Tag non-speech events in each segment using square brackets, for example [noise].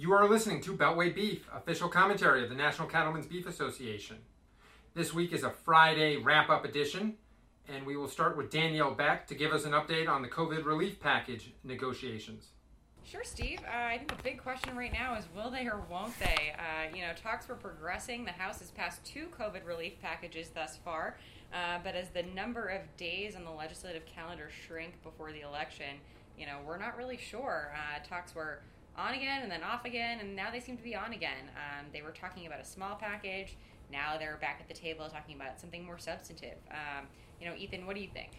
You are listening to Beltway Beef, official commentary of the National Cattlemen's Beef Association. This week is a Friday wrap up edition, and we will start with Danielle Beck to give us an update on the COVID relief package negotiations. Sure, Steve. Uh, I think the big question right now is will they or won't they? Uh, you know, talks were progressing. The House has passed two COVID relief packages thus far, uh, but as the number of days on the legislative calendar shrink before the election, you know, we're not really sure. Uh, talks were on again and then off again, and now they seem to be on again. Um, they were talking about a small package. Now they're back at the table talking about something more substantive. Um, you know, Ethan, what do you think?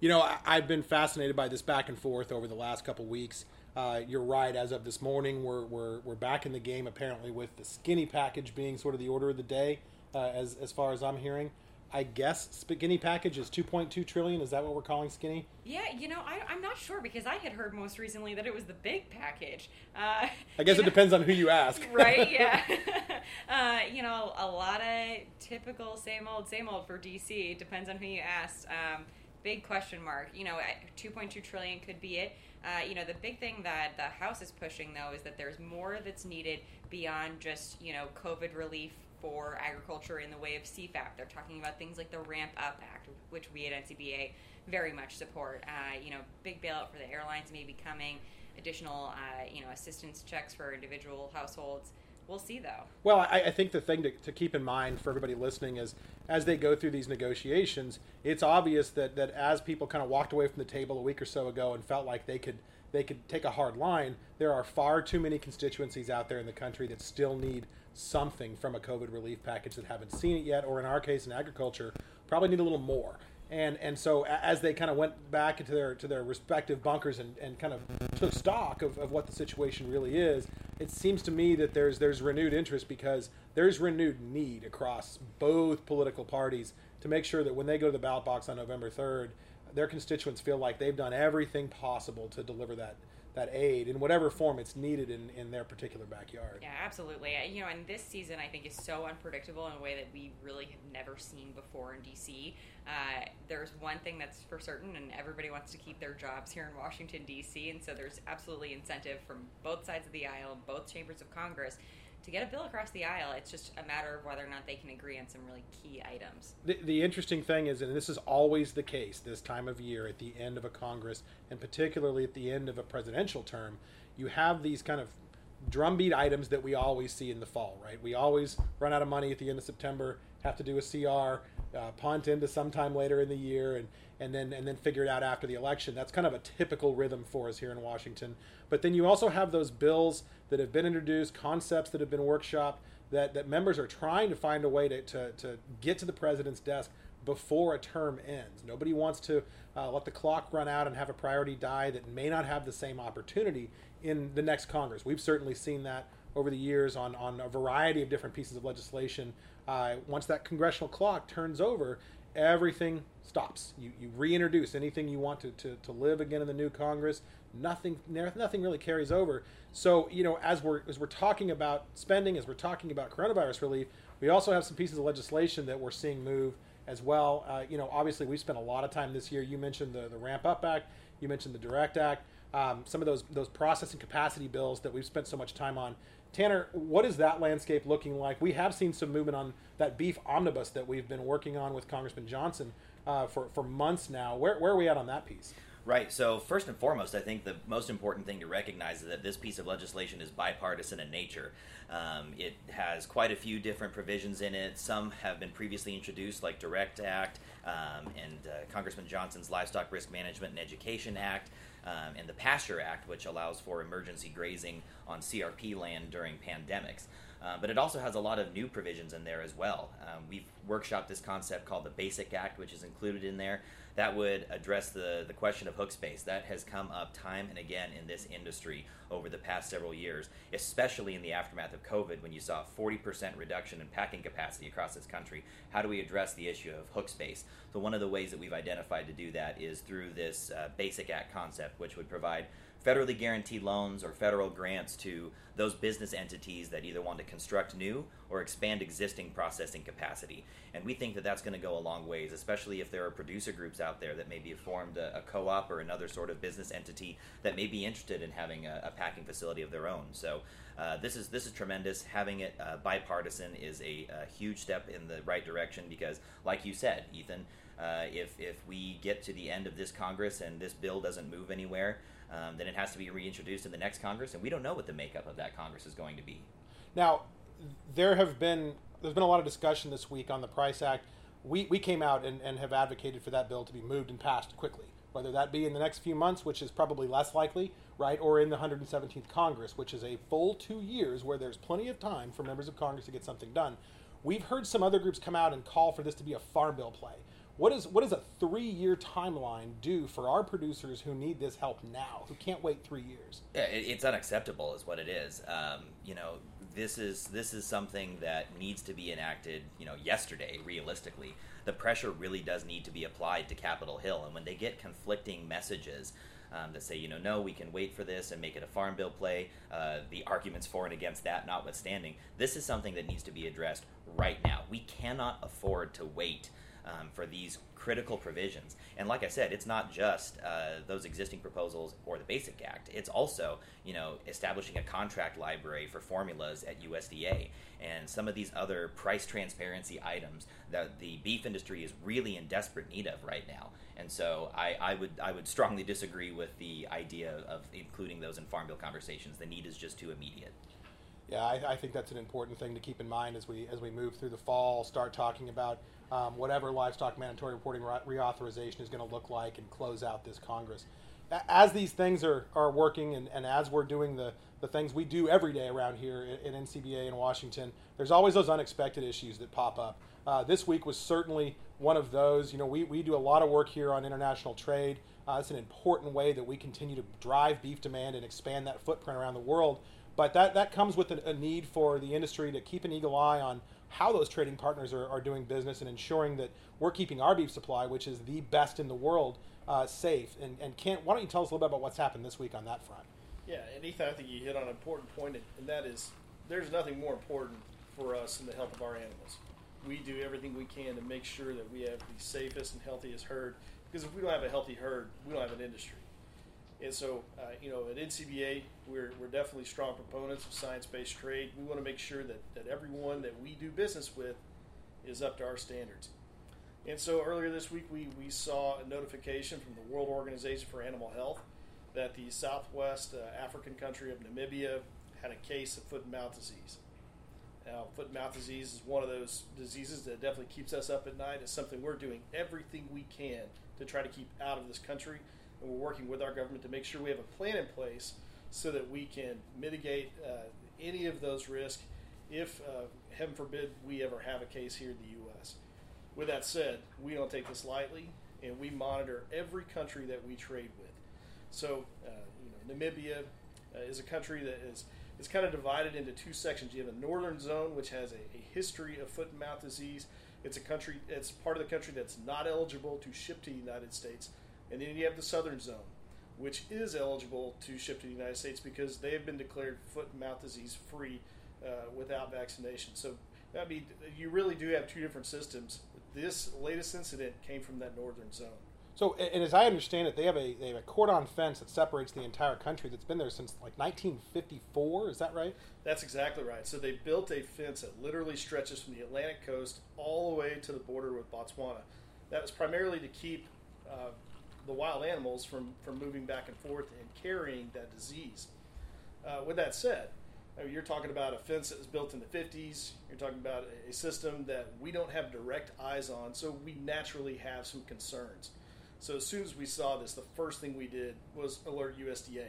You know, I, have been fascinated by this back and forth over the last couple weeks. Uh, you're right. As of this morning, we're, we're, we're back in the game, apparently, with the skinny package being sort of the order of the day, uh, as, as far as I'm hearing. I guess skinny package is 2.2 trillion. Is that what we're calling skinny? Yeah, you know, I, am not sure because I had heard most recently that it was the big package. Uh, I guess it know, depends on who you ask. [laughs] right? [laughs] Yeah. [laughs] uh, you know, a lot of typical same old, same old for DC. Depends on who you ask. Um, big question mark. You know, 2.2 trillion could be it. Uh, you know, the big thing that the House is pushing though is that there's more that's needed beyond just you know COVID relief for agriculture in the way of CFAP. They're talking about things like the Ramp Up Act, which we at NCBA very much support. Uh, you know, big bailout for the airlines may be coming. Additional, uh, you know, assistance checks for individual households. We'll see, though. Well, I, I think the thing to, to, keep in mind for everybody listening is as they go through these negotiations, it's obvious that, that as people kind of walked away from the table a week or so ago and felt like they could they could take a hard line, there are far too many constituencies out there in the country that still need something from a COVID relief package that haven't seen it yet, or in our case in agriculture, probably need a little more. And and so as they kind of went back into their to their respective bunkers and, and kind of took stock of, of what the situation really is, it seems to me that there's there's renewed interest because there's renewed need across both political parties to make sure that when they go to the ballot box on November 3rd, their constituents feel like they've done everything possible to deliver that that aid in whatever form it's needed in, in their particular backyard. Yeah, absolutely. You know, and this season I think is so unpredictable in a way that we really have never seen before in DC. Uh, there's one thing that's for certain, and everybody wants to keep their jobs here in Washington D.C., and so there's absolutely incentive from both sides of the aisle, both chambers of Congress, to get a bill across the aisle. It's just a matter of whether or not they can agree on some really key items. The, the interesting thing is, and this is always the case this time of year at the end of a Congress, and particularly at the end of a presidential term, you have these kind of drumbeat items that we always see in the fall, right? We always run out of money at the end of September, have to do a CR, uh, punt into sometime later in the year, and and then and then figure it out after the election. That's kind of a typical rhythm for us here in Washington. But then you also have those bills that have been introduced, concepts that have been workshopped, that, that members are trying to find a way to, to, to get to the president's desk before a term ends. Nobody wants to uh, let the clock run out and have a priority die that may not have the same opportunity in the next Congress. We've certainly seen that over the years on, on a variety of different pieces of legislation. Uh, once that congressional clock turns over, everything stops. You, you reintroduce anything you want to, to, to live again in the new Congress. Nothing nothing really carries over. So you know, as we're as we're talking about spending, as we're talking about coronavirus relief, we also have some pieces of legislation that we're seeing move as well. Uh, you know, obviously we've spent a lot of time this year. You mentioned the the Ramp Up Act. You mentioned the Direct Act. Um, some of those those processing capacity bills that we've spent so much time on. Tanner, what is that landscape looking like? We have seen some movement on that beef omnibus that we've been working on with Congressman Johnson uh, for, for months now. Where, where are we at on that piece? Right. So, first and foremost, I think the most important thing to recognize is that this piece of legislation is bipartisan in nature. Um, it has quite a few different provisions in it. Some have been previously introduced, like Direct Act um, and uh, Congressman Johnson's Livestock Risk Management and Education Act um, and the Pasture Act, which allows for emergency grazing on CRP land during pandemics. Uh, but it also has a lot of new provisions in there as well. Um, we've workshopped this concept called the Basic Act, which is included in there that would address the, the question of hook space. That has come up time and again in this industry over the past several years, especially in the aftermath of COVID when you saw a 40% reduction in packing capacity across this country. How do we address the issue of hook space? So, one of the ways that we've identified to do that is through this uh, Basic Act concept, which would provide federally guaranteed loans or federal grants to those business entities that either want to construct new or expand existing processing capacity. And we think that that's going to go a long ways, especially if there are producer groups out there that maybe have formed a, a co op or another sort of business entity that may be interested in having a, a packing facility of their own. So uh, this is this is tremendous. Having it uh, bipartisan is a, a, huge step in the right direction because, like you said, Ethan, uh, if if we get to the end of this Congress and this bill doesn't move anywhere, um, then it has to be reintroduced in the next Congress, and we don't know what the makeup of that Congress is going to be. Now, there have been there's been a lot of discussion this week on the Price Act. We, we came out and, and have advocated for that bill to be moved and passed quickly, whether that be in the next few months, which is probably less likely, right, or in the 117th Congress, which is a full two years where there's plenty of time for members of Congress to get something done. We've heard some other groups come out and call for this to be a farm bill play. What is what does a three year timeline do for our producers who need this help now, who can't wait three years? Yeah, it's unacceptable, is what it is. Um, you know, this is this is something that needs to be enacted. You know, yesterday. Realistically, the pressure really does need to be applied to Capitol Hill, and when they get conflicting messages. Um, that say, you know, no, we can wait for this and make it a farm bill play. Uh, the arguments for and against that notwithstanding, this is something that needs to be addressed right now. We cannot afford to wait um, for these critical provisions. And like I said, it's not just uh, those existing proposals or the Basic Act. It's also, you know, establishing a contract library for formulas at USDA and some of these other price transparency items that the beef industry is really in desperate need of right now. And so I, I would I would strongly disagree with the idea of including those in farm bill conversations. The need is just too immediate. Yeah, I, I think that's an important thing to keep in mind as we as we move through the fall. Start talking about um, whatever livestock mandatory reporting reauthorization is going to look like and close out this Congress. As these things are, are working and, and as we're doing the, the things we do every day around here in, in NCBA in Washington, there's always those unexpected issues that pop up. Uh, this week was certainly one of those. You know, we, we do a lot of work here on international trade. Uh, it's an important way that we continue to drive beef demand and expand that footprint around the world. But that, that comes with a, need for the industry to keep an eagle eye on how those trading partners are, are doing business and ensuring that we're keeping our beef supply, which is the best in the world, uh, safe. And, and Kent, why don't you tell us a little bit about what's happened this week on that front? Yeah, and Ethan, I think you hit on an important point, and that is there's nothing more important for us than the health of our animals. We do everything we can to make sure that we have the safest and healthiest herd, because if we don't have a healthy herd, we don't have an industry. And so, uh, you know, at NCBA, we're, we're definitely strong proponents of science based trade. We want to make sure that, that everyone that we do business with is up to our standards. And so, earlier this week, we, we saw a notification from the World Organization for Animal Health that the southwest uh, African country of Namibia had a case of foot and mouth disease. Now, foot and mouth disease is one of those diseases that definitely keeps us up at night. It's something we're doing everything we can to try to keep out of this country and we're working with our government to make sure we have a plan in place so that we can mitigate uh, any of those risks if, uh, heaven forbid, we ever have a case here in the U.S. With that said, we don't take this lightly, and we monitor every country that we trade with. So, uh, you know, Namibia uh, is a country that is is kind of divided into two sections. You have a northern zone, which has a, a history of foot and mouth disease. It's a country. It's part of the country that's not eligible to ship to the United States and then you have the southern zone, which is eligible to ship to the United States because they have been declared foot and mouth disease free uh, without vaccination. So that means you really do have two different systems. This latest incident came from that northern zone. So, and as I understand it, they have a they have a cordon fence that separates the entire country that's been there since like 1954. Is that right? That's exactly right. So they built a fence that literally stretches from the Atlantic coast all the way to the border with Botswana. That was primarily to keep uh, the wild animals from, from moving back and forth and carrying that disease. Uh, with that said, you're talking about a fence that was built in the 50s. You're talking about a system that we don't have direct eyes on, so we naturally have some concerns. So as soon as we saw this, the first thing we did was alert USDA.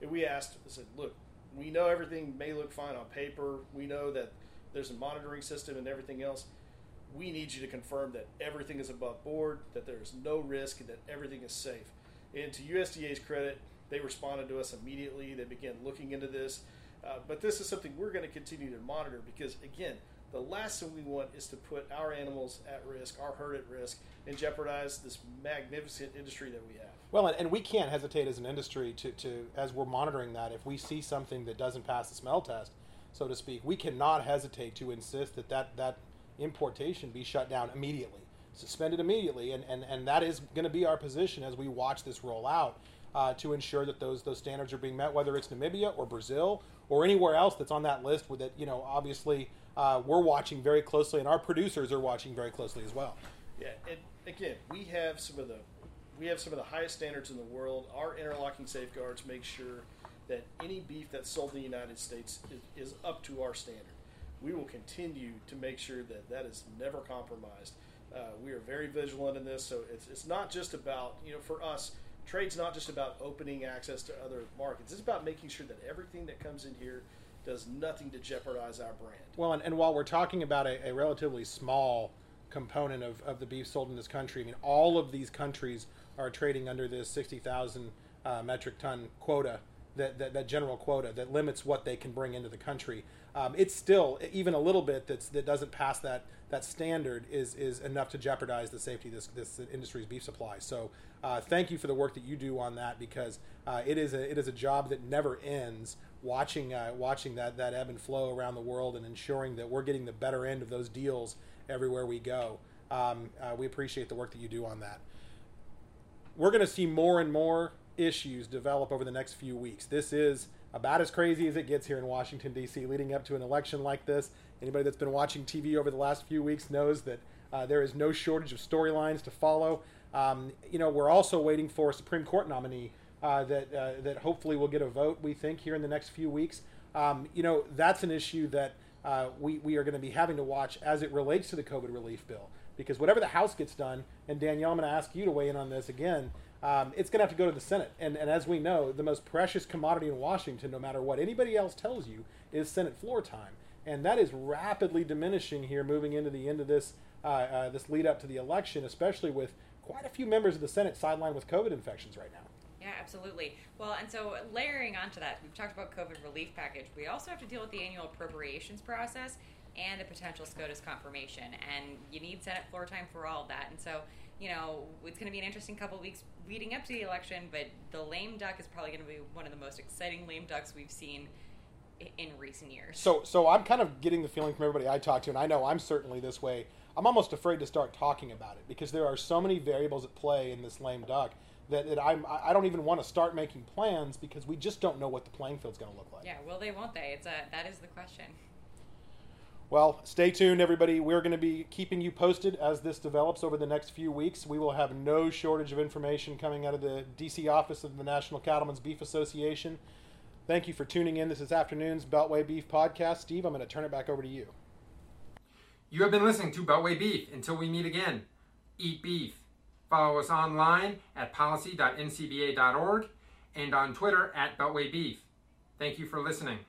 And we asked, I said, look, we know everything may look fine on paper. We know that there's a monitoring system and everything else we need you to confirm that everything is above board, that there's no risk, and that everything is safe. And to USDA's credit, they responded to us immediately. They began looking into this. Uh, but this is something we're going to continue to monitor because, again, the last thing we want is to put our animals at risk, our herd at risk, and jeopardize this magnificent industry that we have. Well, and, and we can't hesitate as an industry to, to, as we're monitoring that, if we see something that doesn't pass the smell test, so to speak, we cannot hesitate to insist that that, that importation be shut down immediately, suspended immediately. And, and, and that is going to be our position as we watch this roll out uh, to ensure that those, those standards are being met, whether it's Namibia or Brazil or anywhere else that's on that list with it, you know, obviously uh, we're watching very closely and our producers are watching very closely as well. Yeah, and again, we have some of the we have some of the highest standards in the world. Our interlocking safeguards make sure that any beef that's sold in the United States is, is up to our standard. We will continue to make sure that that is never compromised. Uh, we are very vigilant in this, so it's, it's not just about you know for us trade's not just about opening access to other markets. It's about making sure that everything that comes in here does nothing to jeopardize our brand. Well, and, and while we're talking about a, a relatively small component of, of the beef sold in this country, I mean, all of these countries are trading under this 60,000 uh, metric ton quota, that, that, that, general quota that limits what they can bring into the country. Um, it's still, even a little bit that's, that doesn't pass that, that standard is, is enough to jeopardize the safety of this, this industry's beef supply. So uh, thank you for the work that you do on that because uh, it, is a, it is a job that never ends watching uh, watching that that ebb and flow around the world and ensuring that we're getting the better end of those deals everywhere we go. Um, uh, we appreciate the work that you do on that. We're going to see more and more issues develop over the next few weeks. This is about as crazy as it gets here in Washington D.C. Leading up to an election like this, anybody that's been watching TV over the last few weeks knows that uh, there is no shortage of storylines to follow. Um, you know, we're also waiting for a Supreme Court nominee uh, that uh, that hopefully will get a vote. We think here in the next few weeks. Um, you know, that's an issue that uh, we we are going to be having to watch as it relates to the COVID relief bill because whatever the House gets done, and Danielle, I'm going to ask you to weigh in on this again. Um, it's going to have to go to the Senate, and and as we know, the most precious commodity in Washington, no matter what anybody else tells you, is Senate floor time, and that is rapidly diminishing here, moving into the end of this uh, uh, this lead up to the election, especially with quite a few members of the Senate sidelined with COVID infections right now. Yeah, absolutely. Well, and so layering onto that, we've talked about COVID relief package. We also have to deal with the annual appropriations process and a potential SCOTUS confirmation, and you need Senate floor time for all of that. And so, you know, it's going to be an interesting couple weeks leading up to the election. But the lame duck is probably going to be one of the most exciting lame ducks we've seen in recent years. So, so I'm kind of getting the feeling from everybody I talk to, and I know I'm certainly this way I'm almost afraid to start talking about it because there are so many variables at play in this lame duck that, that I'm, I don't even want to start making plans because we just don't know what the playing field's going to look like. Yeah, will they, won't they? It's a, that is the question. Well, stay tuned, everybody. We're going to be keeping you posted as this develops over the next few weeks. We will have no shortage of information coming out of the DC office of the National Cattlemen's Beef Association. Thank you for tuning in. This is afternoon's Beltway Beef Podcast. Steve, I'm going to turn it back over to you. You have been listening to Beltway Beef. Until we meet again, eat beef. Follow us online at policy.ncba.org and on Twitter at Beltway Beef. Thank you for listening.